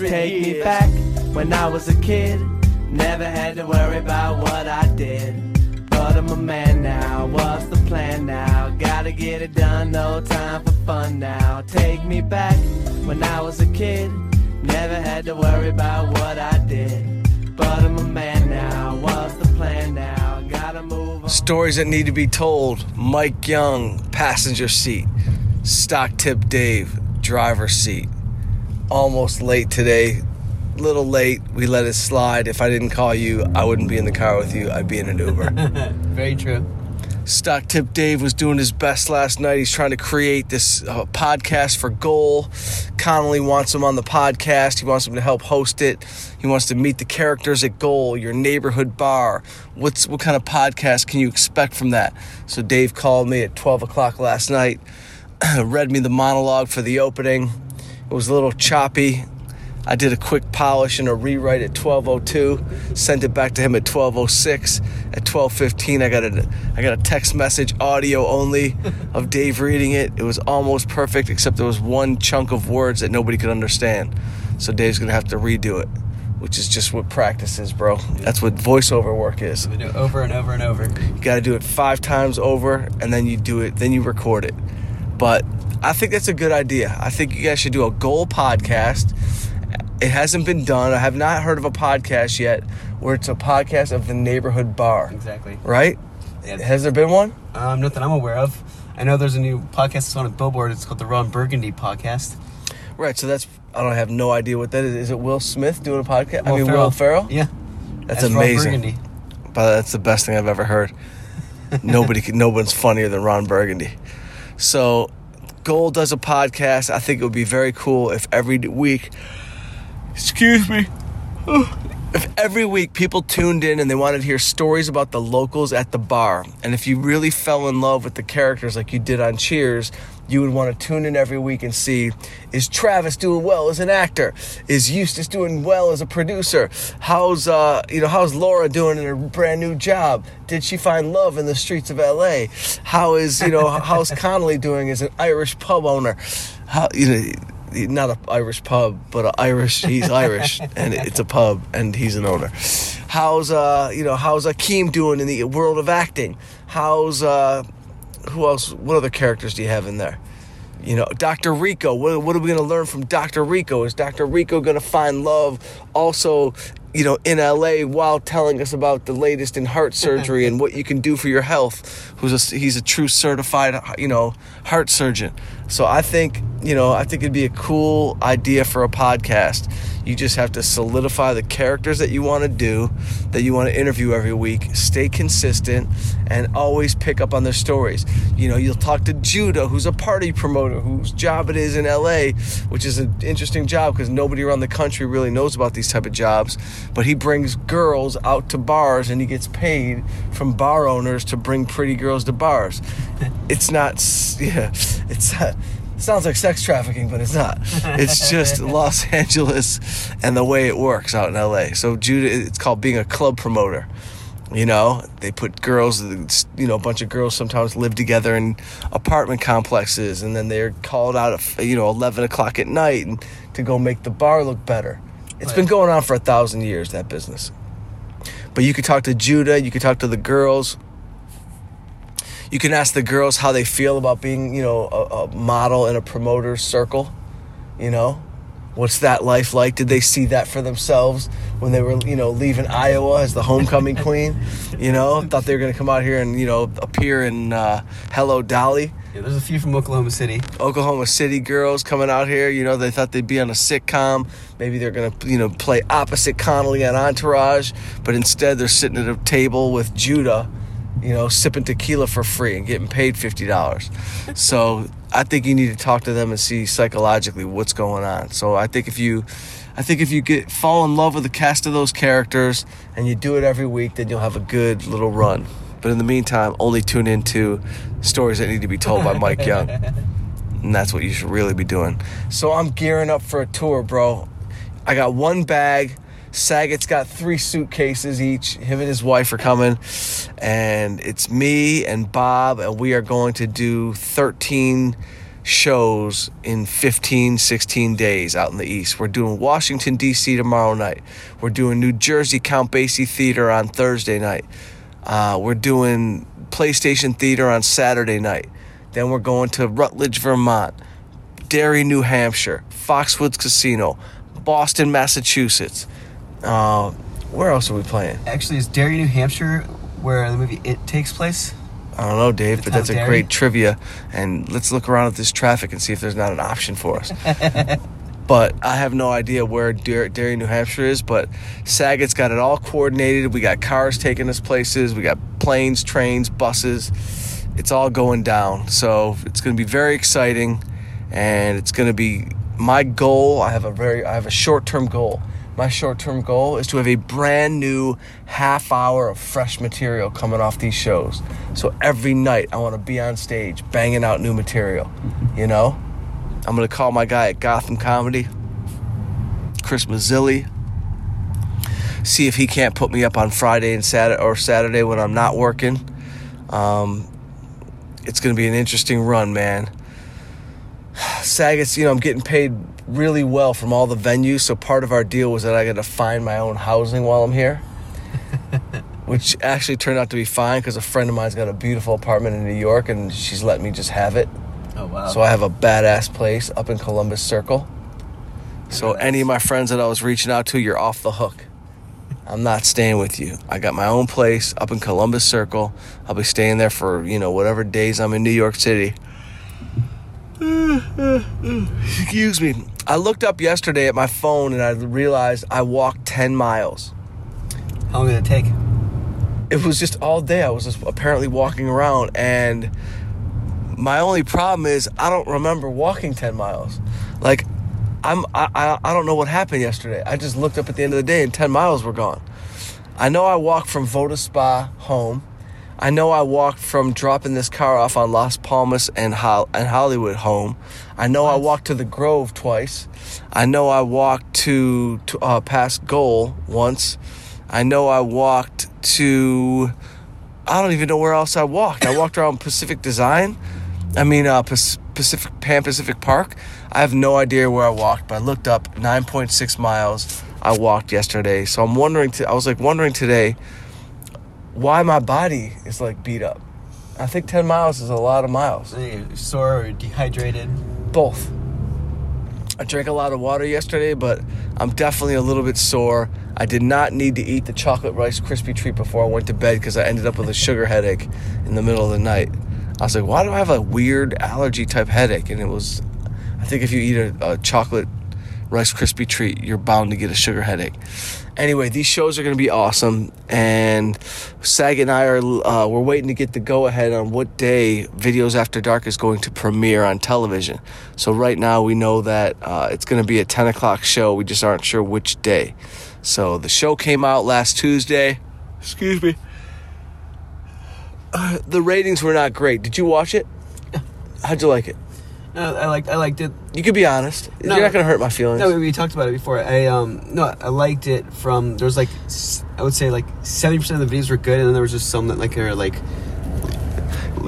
hundred Take me back when I was a kid. Never had to worry about what I did. But I'm a man now, what's the plan now? Gotta get it done, no time for fun now. Take me back when I was a kid. Never had to worry about what I did. But I'm a man now, what's the plan now? Gotta move on. Stories that need to be told. Mike Young, passenger seat. Stock tip Dave, driver's seat. Almost late today. Little late. We let it slide. If I didn't call you, I wouldn't be in the car with you. I'd be in an Uber. Very true. Stock Tip Dave was doing his best last night. He's trying to create this uh, podcast for Goal. Connolly wants him on the podcast. He wants him to help host it. He wants to meet the characters at Goal, your neighborhood bar. What's what kind of podcast can you expect from that? So Dave called me at 12 o'clock last night, read me the monologue for the opening. It was a little choppy. I did a quick polish and a rewrite at 12:02, sent it back to him at 12:06. At 12:15, I got a I got a text message audio only of Dave reading it. It was almost perfect except there was one chunk of words that nobody could understand. So Dave's going to have to redo it, which is just what practice is, bro. That's what voiceover work is. We do it over and over and over. You got to do it 5 times over and then you do it, then you record it. But I think that's a good idea. I think you guys should do a goal podcast it hasn't been done. I have not heard of a podcast yet where it's a podcast of the neighborhood bar. Exactly. Right? Yeah. Has there been one? Um, nothing I'm aware of. I know there's a new podcast that's on a billboard. It's called the Ron Burgundy Podcast. Right. So that's I don't have no idea what that is. Is it Will Smith doing a podcast? I mean Ferrell. Will Ferrell. Yeah. That's Ron amazing. Burgundy. But that's the best thing I've ever heard. Nobody, no one's funnier than Ron Burgundy. So, Gold does a podcast. I think it would be very cool if every week, excuse me, if every week people tuned in and they wanted to hear stories about the locals at the bar, and if you really fell in love with the characters like you did on Cheers, you would want to tune in every week and see is Travis doing well as an actor? Is Eustace doing well as a producer? How's uh you know how's Laura doing in her brand new job? Did she find love in the streets of LA? How is you know how's Connolly doing as an Irish pub owner? How you know not an Irish pub, but an Irish. He's Irish, and it's a pub, and he's an owner. How's uh, you know, how's Akeem doing in the world of acting? How's uh, who else? What other characters do you have in there? You know, Dr. Rico. What, what are we going to learn from Dr. Rico? Is Dr. Rico going to find love also, you know, in LA while telling us about the latest in heart surgery and what you can do for your health? Who's a, he's a true certified, you know, heart surgeon. So I think, you know, I think it'd be a cool idea for a podcast. You just have to solidify the characters that you want to do, that you want to interview every week, stay consistent, and always pick up on their stories. You know, you'll talk to Judah, who's a party promoter, whose job it is in LA, which is an interesting job because nobody around the country really knows about these type of jobs. But he brings girls out to bars and he gets paid from bar owners to bring pretty girls to bars. It's not, yeah, it's not. Sounds like sex trafficking, but it's not. It's just Los Angeles and the way it works out in LA. So Judah, it's called being a club promoter. You know, they put girls, you know, a bunch of girls sometimes live together in apartment complexes, and then they're called out at, you know, 11 o'clock at night and, to go make the bar look better. It's been going on for a thousand years, that business. But you could talk to Judah, you could talk to the girls. You can ask the girls how they feel about being, you know, a, a model in a promoter's circle. You know, what's that life like? Did they see that for themselves when they were, you know, leaving Iowa as the homecoming queen? You know, thought they were going to come out here and, you know, appear in uh, Hello Dolly. Yeah, there's a few from Oklahoma City. Oklahoma City girls coming out here. You know, they thought they'd be on a sitcom. Maybe they're gonna, you know, play opposite Connolly on Entourage, but instead they're sitting at a table with Judah, you know, sipping tequila for free and getting paid fifty dollars. so I think you need to talk to them and see psychologically what's going on. So I think if you, I think if you get fall in love with the cast of those characters and you do it every week, then you'll have a good little run. But in the meantime, only tune into stories that need to be told by Mike Young. And that's what you should really be doing. So I'm gearing up for a tour, bro. I got one bag. Saget's got three suitcases each. Him and his wife are coming. And it's me and Bob, and we are going to do 13 shows in 15, 16 days out in the East. We're doing Washington, D.C. tomorrow night. We're doing New Jersey Count Basie Theater on Thursday night. Uh, we're doing PlayStation Theater on Saturday night. Then we're going to Rutledge, Vermont, Derry, New Hampshire, Foxwoods Casino, Boston, Massachusetts. Uh, where else are we playing? Actually, is Derry, New Hampshire, where the movie It takes place? I don't know, Dave, but that's a Derry? great trivia. And let's look around at this traffic and see if there's not an option for us. but I have no idea where Der- Derry, New Hampshire is. But Saget's got it all coordinated. We got cars taking us places. We got planes, trains, buses. It's all going down. So it's going to be very exciting, and it's going to be my goal. I have a very, I have a short-term goal. My short-term goal is to have a brand new half hour of fresh material coming off these shows. So every night I want to be on stage banging out new material. You know, I'm gonna call my guy at Gotham Comedy, Chris Mazzilli. See if he can't put me up on Friday and Saturday or Saturday when I'm not working. Um, it's gonna be an interesting run, man. Saget's, you know, I'm getting paid really well from all the venues. So part of our deal was that I got to find my own housing while I'm here, which actually turned out to be fine because a friend of mine's got a beautiful apartment in New York and she's let me just have it. Oh wow! So I have a badass place up in Columbus Circle. So any of my friends that I was reaching out to, you're off the hook. I'm not staying with you. I got my own place up in Columbus Circle. I'll be staying there for, you know, whatever days I'm in New York City. Excuse me. I looked up yesterday at my phone and I realized I walked 10 miles. How long did it take? It was just all day. I was just apparently walking around and my only problem is I don't remember walking 10 miles. Like I'm I, I I don't know what happened yesterday. I just looked up at the end of the day and 10 miles were gone. I know I walked from Voda Spa home. I know I walked from dropping this car off on Las Palmas and Hol- and Hollywood home. I know I walked to the Grove twice. I know I walked to, to uh, past Goal once. I know I walked to. I don't even know where else I walked. I walked around Pacific Design. I mean, uh, Pacific Pan Pacific Park. I have no idea where I walked, but I looked up 9.6 miles. I walked yesterday, so I'm wondering. To, I was like wondering today why my body is like beat up. I think 10 miles is a lot of miles. Are you sore or dehydrated? Both. I drank a lot of water yesterday, but I'm definitely a little bit sore. I did not need to eat the chocolate rice crispy treat before I went to bed because I ended up with a sugar headache in the middle of the night. I was like, why do I have a weird allergy type headache? And it was, I think if you eat a, a chocolate rice crispy treat, you're bound to get a sugar headache. Anyway, these shows are going to be awesome, and Sag and I are uh, we're waiting to get the go ahead on what day Videos After Dark is going to premiere on television. So right now we know that uh, it's going to be a 10 o'clock show. We just aren't sure which day. So the show came out last Tuesday. Excuse me. Uh, the ratings were not great. Did you watch it? How'd you like it? No, I liked I liked it. You could be honest. No. You're not going to hurt my feelings. No, we talked about it before. I um no, I liked it from there's like I would say like seventy percent of the videos were good, and then there was just some that like are like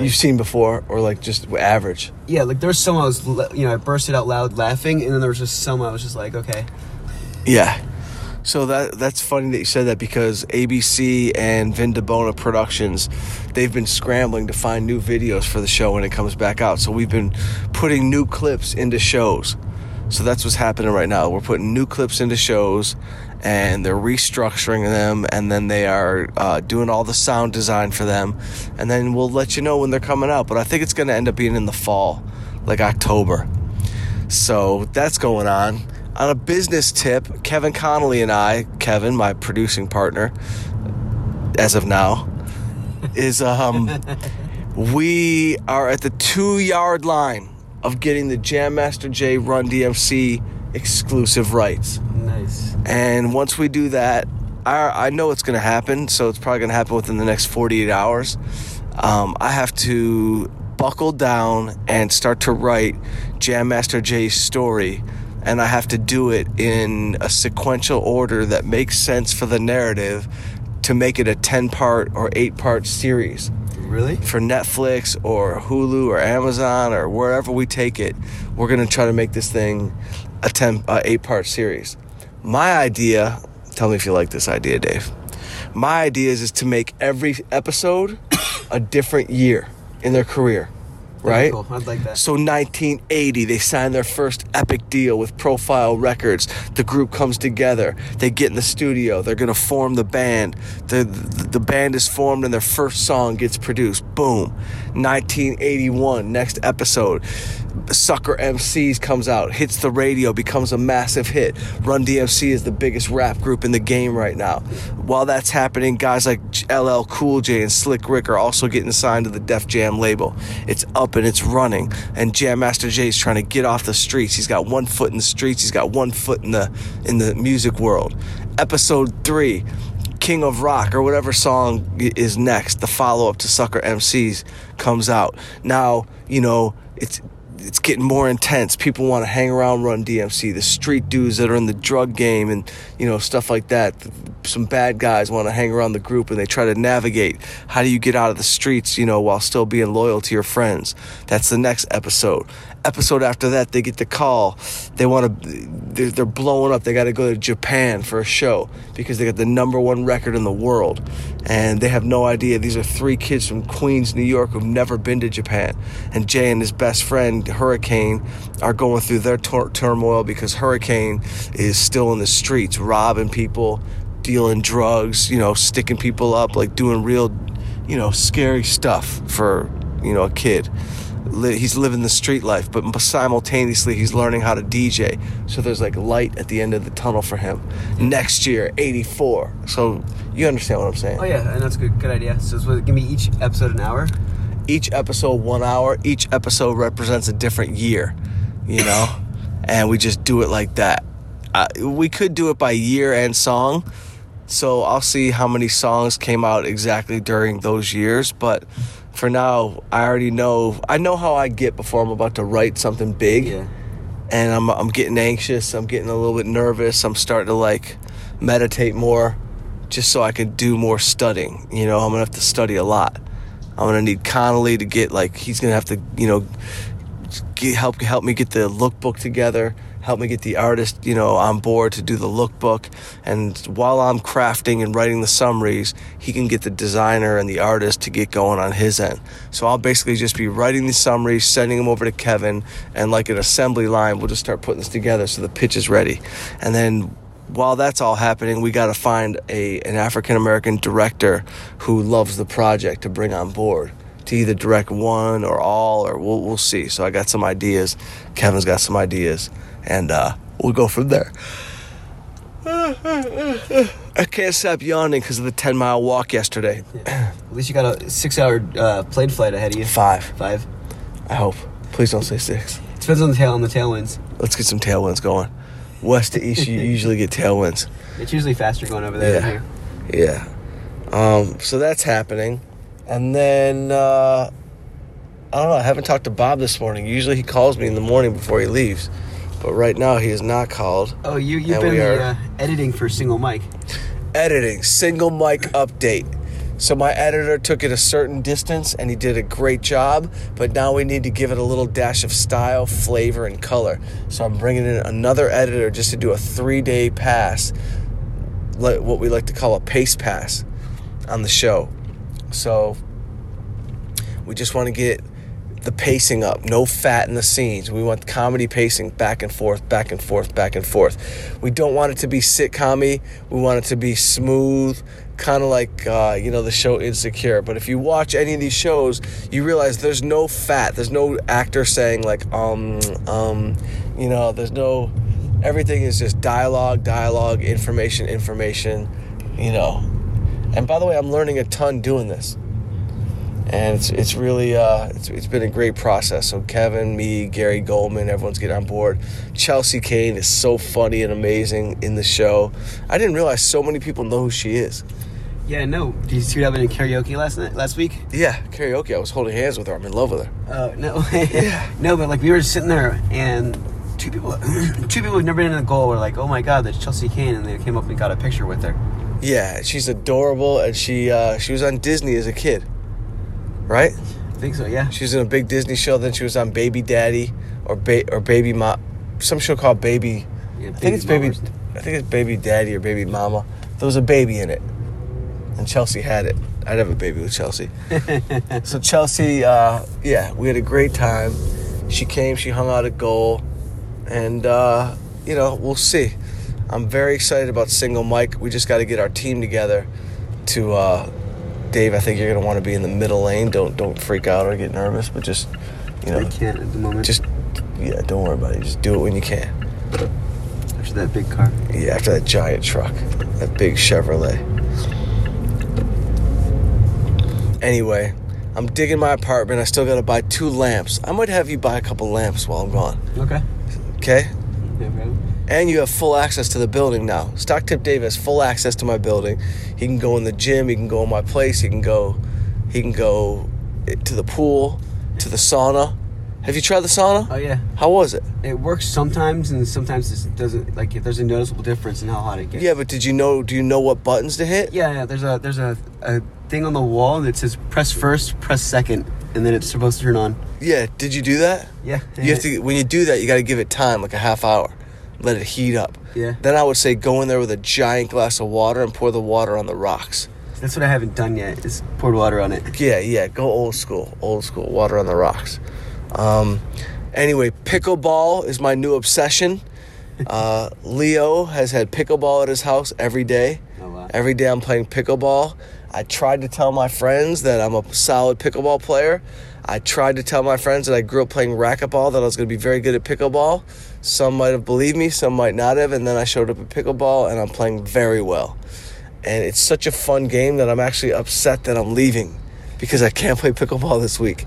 You've seen before, or like just average. yeah, like there was some I was you know I bursted out loud laughing, and then there was just some I was just like okay, Yeah. So that that's funny that you said that because ABC and Vin Di Bona Productions, they've been scrambling to find new videos for the show when it comes back out. So we've been putting new clips into shows. So that's what's happening right now. We're putting new clips into shows, and they're restructuring them, and then they are uh, doing all the sound design for them, and then we'll let you know when they're coming out. But I think it's going to end up being in the fall, like October. So that's going on. On a business tip, Kevin Connolly and I, Kevin, my producing partner, as of now, is um, we are at the two yard line of getting the Jam Master Jay Run DMC exclusive rights. nice. And once we do that, I, I know it's going to happen, so it's probably going to happen within the next 48 hours. Um, I have to buckle down and start to write Jam Master Jay's story, and I have to do it in a sequential order that makes sense for the narrative to make it a 10 part or 8 part series. Really? for Netflix or Hulu or Amazon or wherever we take it, we're gonna try to make this thing a ten, uh, eight part series. My idea, tell me if you like this idea, Dave. My idea is, is to make every episode a different year in their career, right? Cool. I'd like that. So 1980, they signed their first epic deal with Profile Records. The group comes together. They get in the studio. They're gonna form the band. The, the the band is formed and their first song gets produced. Boom. 1981, next episode. Sucker MCs comes out, hits the radio, becomes a massive hit. Run DMC is the biggest rap group in the game right now. While that's happening, guys like LL Cool J and Slick Rick are also getting signed to the Def Jam label. It's up and it's running, and Jam Master Jay is trying to get off the streets. He's got one foot in the streets. He's got one foot in the in the music world. Episode three. King of Rock or whatever song is next, the follow up to Sucker MCs comes out. Now, you know, it's it's getting more intense. People want to hang around Run DMC. The street dudes that are in the drug game and you know stuff like that. Some bad guys want to hang around the group and they try to navigate. How do you get out of the streets, you know, while still being loyal to your friends? That's the next episode. Episode after that, they get the call. They want to. They're, blowing up. They got to go to Japan for a show because they got the number one record in the world, and they have no idea. These are three kids from Queens, New York, who've never been to Japan. And Jay and his best friend Hurricane are going through their tur- turmoil because Hurricane is still in the streets, robbing people, dealing drugs, you know, sticking people up, like doing real, you know, scary stuff for you know a kid he's living the street life, but simultaneously he's learning how to DJ. So there's like light at the end of the tunnel for him. Next year, 84. So you understand what I'm saying? Oh yeah, and that's a good good idea. So it's give me each episode an hour. Each episode, one hour. Each episode represents a different year, you know? and we just do it like that. Uh, we could do it by year and song. So I'll see how many songs came out exactly during those years. But for now, I already know. I know how I get before I'm about to write something big. Yeah. and I'm I'm getting anxious. I'm getting a little bit nervous. I'm starting to like meditate more, just so I can do more studying. You know, I'm gonna have to study a lot. I'm gonna need Connolly to get like he's gonna have to you know get, help help me get the lookbook together. Help me get the artist, you know, on board to do the lookbook. And while I'm crafting and writing the summaries, he can get the designer and the artist to get going on his end. So I'll basically just be writing the summaries, sending them over to Kevin, and like an assembly line, we'll just start putting this together so the pitch is ready. And then while that's all happening, we got to find a an African American director who loves the project to bring on board to either direct one or all, or we'll we'll see. So I got some ideas. Kevin's got some ideas, and uh, we'll go from there. I can't stop yawning because of the ten mile walk yesterday. At least you got a six-hour uh, plane flight ahead of you. Five, Five. I hope. Please don't say six. It Depends on the tail on the tailwinds. Let's get some tailwinds going. West to east, you usually get tailwinds. It's usually faster going over there Yeah. than here. Yeah. Um, so that's happening. And then, uh, I don't know, I haven't talked to Bob this morning. Usually he calls me in the morning before he leaves. But right now he is not called. Oh, you you've been the, uh, editing for single mic. Editing, single mic update. So my editor took it a certain distance and he did a great job, but now we need to give it a little dash of style, flavor, and color. So I'm bringing in another editor just to do a three day pass, like what we like to call a pace pass on the show. So we just want to get the pacing up, no fat in the scenes. We want comedy pacing back and forth, back and forth, back and forth. We don't want it to be sitcom We want it to be smooth, kind of like uh, you know the show Insecure. But if you watch any of these shows, you realize there's no fat. There's no actor saying like um um, you know. There's no. Everything is just dialogue, dialogue, information, information. You know. And by the way, I'm learning a ton doing this and it's it's really uh, it's, it's been a great process. So Kevin, me, Gary Goldman, everyone's getting on board. Chelsea Kane is so funny and amazing in the show. I didn't realize so many people know who she is. Yeah, no. Did you see what happened in karaoke last night, last week? Yeah, karaoke. I was holding hands with her. I'm in love with her. Uh, no, no, but like we were sitting there, and two people, two people who've never been in the goal were like, "Oh my god, that's Chelsea Kane," and they came up and got a picture with her. Yeah, she's adorable, and she uh, she was on Disney as a kid. Right? I think so. Yeah. She was in a big Disney show. Then she was on Baby Daddy or ba- or Baby Mom, some show called Baby. Yeah, I think it's Baby. I think it's Baby Daddy or Baby Mama. There was a baby in it, and Chelsea had it. I'd have a baby with Chelsea. so Chelsea, uh, yeah, we had a great time. She came. She hung out at goal, and uh, you know we'll see. I'm very excited about single Mike. We just got to get our team together. To uh, Dave, I think you're gonna want to be in the middle lane. Don't don't freak out or get nervous, but just you know, I can't at the moment. just yeah, don't worry about it. Just do it when you can. after that big car. Yeah, after that giant truck, that big Chevrolet. Anyway, I'm digging my apartment. I still gotta buy two lamps. I might have you buy a couple lamps while I'm gone. Okay. Okay? And you have full access to the building now. Stock Tip Dave has full access to my building. He can go in the gym. He can go in my place. He can go. He can go to the pool, to the sauna. Have you tried the sauna? Oh yeah. How was it? It works sometimes, and sometimes it doesn't. Like if there's a noticeable difference in how hot it gets. Yeah, but did you know? Do you know what buttons to hit? Yeah, yeah. There's a there's a, a thing on the wall that says press first, press second, and then it's supposed to turn on. Yeah. Did you do that? Yeah. You have to when you do that, you got to give it time, like a half hour. Let it heat up. Yeah. Then I would say go in there with a giant glass of water and pour the water on the rocks. That's what I haven't done yet. Is poured water on it. Yeah, yeah. Go old school, old school. Water on the rocks. Um, anyway, pickleball is my new obsession. Uh, Leo has had pickleball at his house every day. Oh, wow. Every day I'm playing pickleball. I tried to tell my friends that I'm a solid pickleball player. I tried to tell my friends that I grew up playing racquetball, that I was going to be very good at pickleball. Some might have believed me, some might not have, and then I showed up at pickleball and I'm playing very well. And it's such a fun game that I'm actually upset that I'm leaving because I can't play pickleball this week.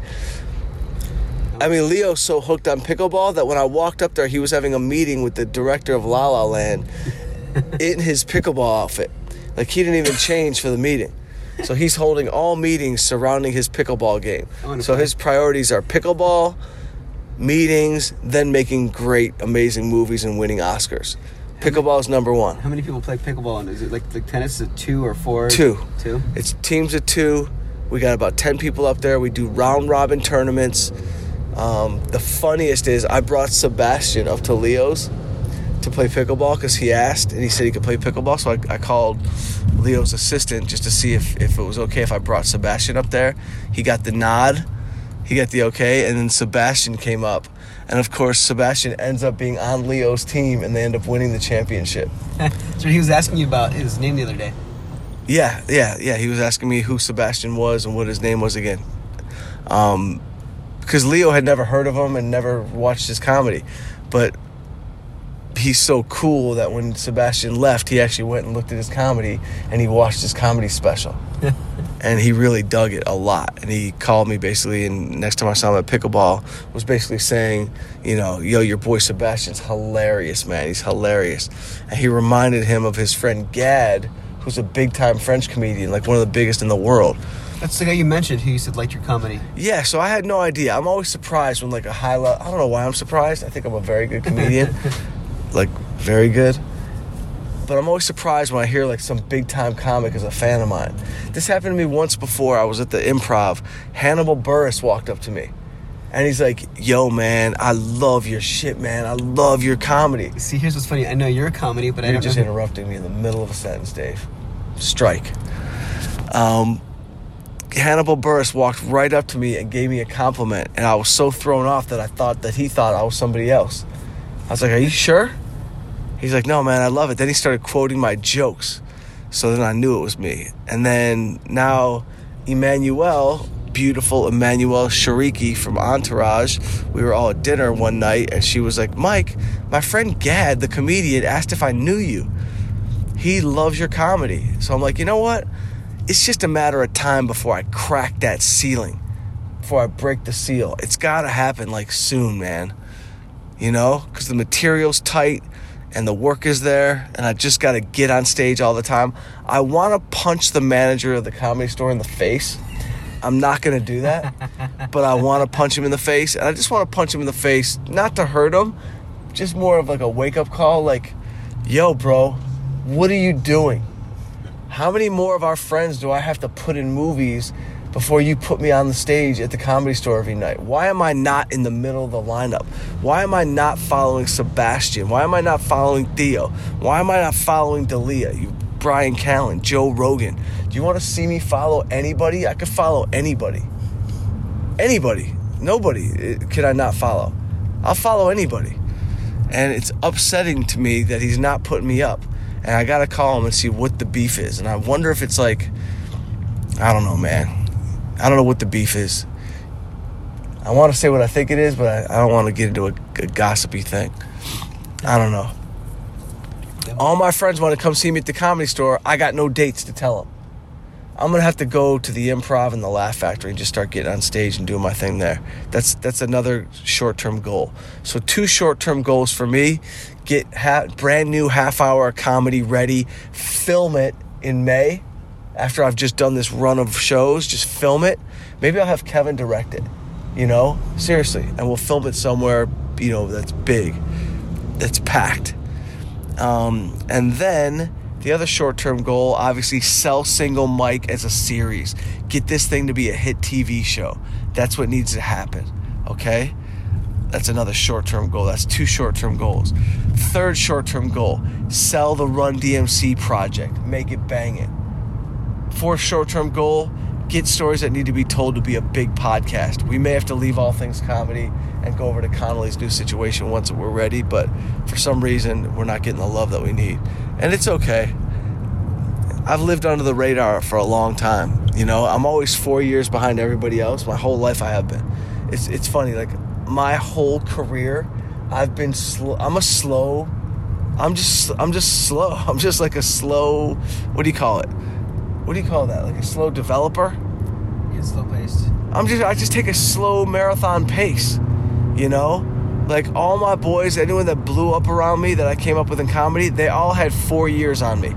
I mean, Leo's so hooked on pickleball that when I walked up there, he was having a meeting with the director of La La Land in his pickleball outfit. Like he didn't even change for the meeting. So he's holding all meetings surrounding his pickleball game. So play. his priorities are pickleball, meetings, then making great, amazing movies and winning Oscars. Pickleball is number one. How many people play pickleball? And is it like like tennis? Is it two or four? Two. Two. It's teams of two. We got about 10 people up there. We do round robin tournaments. Um, the funniest is I brought Sebastian up to Leo's to play pickleball because he asked and he said he could play pickleball. So I, I called Leo's assistant just to see if, if it was okay if I brought Sebastian up there. He got the nod, he got the okay, and then Sebastian came up. And of course, Sebastian ends up being on Leo's team and they end up winning the championship. so he was asking you about his name the other day. Yeah, yeah, yeah. He was asking me who Sebastian was and what his name was again. Um, because Leo had never heard of him and never watched his comedy, but he's so cool that when Sebastian left, he actually went and looked at his comedy and he watched his comedy special. and he really dug it a lot. And he called me basically, and next time I saw him at pickleball, was basically saying, you know, yo, your boy Sebastian's hilarious, man. He's hilarious. And he reminded him of his friend Gad, who's a big time French comedian, like one of the biggest in the world. That's the guy you mentioned who you said liked your comedy. Yeah, so I had no idea. I'm always surprised when like a high level. I don't know why I'm surprised. I think I'm a very good comedian, like very good. But I'm always surprised when I hear like some big time comic is a fan of mine. This happened to me once before. I was at the Improv. Hannibal Buress walked up to me, and he's like, "Yo, man, I love your shit, man. I love your comedy." See, here's what's funny. I know you're a comedy, but I You're just interrupting me in the middle of a sentence, Dave. Strike. Um, Hannibal Buress walked right up to me and gave me a compliment, and I was so thrown off that I thought that he thought I was somebody else. I was like, "Are you sure?" He's like, "No, man, I love it." Then he started quoting my jokes, so then I knew it was me. And then now, Emmanuelle, beautiful Emmanuelle Chriqui from Entourage, we were all at dinner one night, and she was like, "Mike, my friend Gad, the comedian, asked if I knew you. He loves your comedy." So I'm like, "You know what? It's just a matter of time before I crack that ceiling, before I break the seal. It's got to happen like soon, man. You know, because the material's tight." And the work is there and I just got to get on stage all the time. I want to punch the manager of the comedy store in the face. I'm not going to do that, but I want to punch him in the face and I just want to punch him in the face not to hurt him, just more of like a wake-up call like, "Yo, bro, what are you doing? How many more of our friends do I have to put in movies before you put me on the stage at the comedy store every night? Why am I not in the middle of the lineup? Why am I not following Sebastian? Why am I not following Theo? Why am I not following Dalia? You Bryan Callen, Joe Rogan. Do you want to see me follow anybody? I could follow anybody. Anybody. Nobody eh, could I not follow. I'll follow anybody. And it's upsetting to me that he's not putting me up. And I got to call him and see what the beef is. And I wonder if it's like, I don't know, man. I don't know what the beef is. I want to say what I think it is, but I, I don't want to get into a, a gossipy thing. I don't know. All my friends want to come see me at the comedy store. I got no dates to tell them. I'm gonna have to go to the improv and the Laugh Factory and just start getting on stage and doing my thing there. That's that's another short term goal. So two short term goals for me: get ha- brand new half hour comedy ready, film it in May. After I've just done this run of shows, just film it. Maybe I'll have Kevin direct it. You know, seriously, and we'll film it somewhere. You know, that's big, that's packed. Um, and then the other short term goal, obviously, sell Single Mike as a series. Get this thing to be a hit TV show. That's what needs to happen. Okay? That's another short term goal. That's two short term goals. Third short term goal sell the Run DMC project, make it banging. Fourth short term goal get stories that need to be told to be a big podcast. We may have to leave all things comedy and go over to Connolly's new situation once we're ready, but for some reason, we're not getting the love that we need. And it's okay. I've lived under the radar for a long time. You know, I'm always four years behind everybody else. My whole life I have been. It's, it's funny, like my whole career, I've been slow. I'm a slow. I'm just I'm just slow. I'm just like a slow. What do you call it? What do you call that? Like a slow developer? Yeah, slow paced. I'm just I just take a slow marathon pace, you know? Like all my boys, anyone that blew up around me that I came up with in comedy, they all had 4 years on me.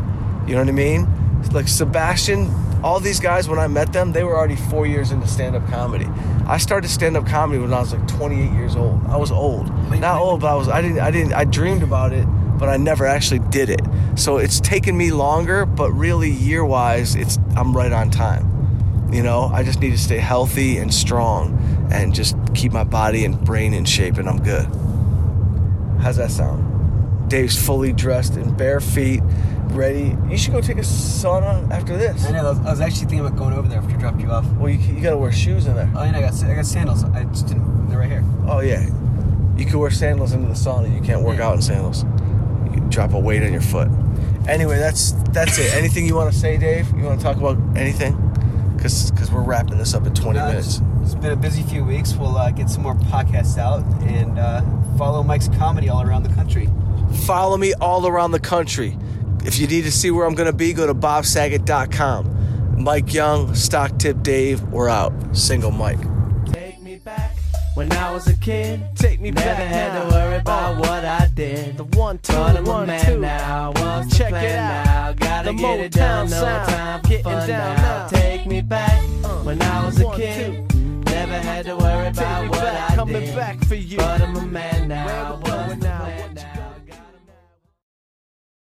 You know what I mean? Like Sebastian, all these guys when I met them, they were already 4 years into stand-up comedy. I started stand-up comedy when I was like 28 years old. I was old. Not old, but I was I didn't I didn't I dreamed about it, but I never actually did it. So it's taken me longer, but really year-wise, it's I'm right on time. You know, I just need to stay healthy and strong and just keep my body and brain in shape, and I'm good. How's that sound? Dave's fully dressed in bare feet, ready. You should go take a sauna after this. I know. I was, I was actually thinking about going over there after I dropped you off. Well, you, you gotta wear shoes in there. Oh, and I got I got sandals. I just didn't. They're right here. Oh, yeah. You can wear sandals into the sauna. You can't work Yeah. out in sandals. You drop a weight on your foot. Anyway, that's that's it. Anything you want to say, Dave? You want to talk about anything? Because because we're wrapping this up in 20 Uh, minutes. It's, it's been a busy few weeks. We'll uh, get some more podcasts out and uh, follow Mike's comedy all around the country. Follow me all around the country. If you need to see where I'm going to be, go to bobsaget.com. Mike Young, Stock Tip Dave, we're out. Single Mike. Take me back when I was a kid. Take me Never back had now. to worry about Uh, what I did. The one, two, But I'm a one, man two. now. What's Check the it plan out. now? Gotta The get it done. Motown No sound. time for Getting fun down now. now. Take me back Uh, when I was a one, kid. Never had to worry Take about what back, I coming did. back for you. But I'm a man now. Where we going the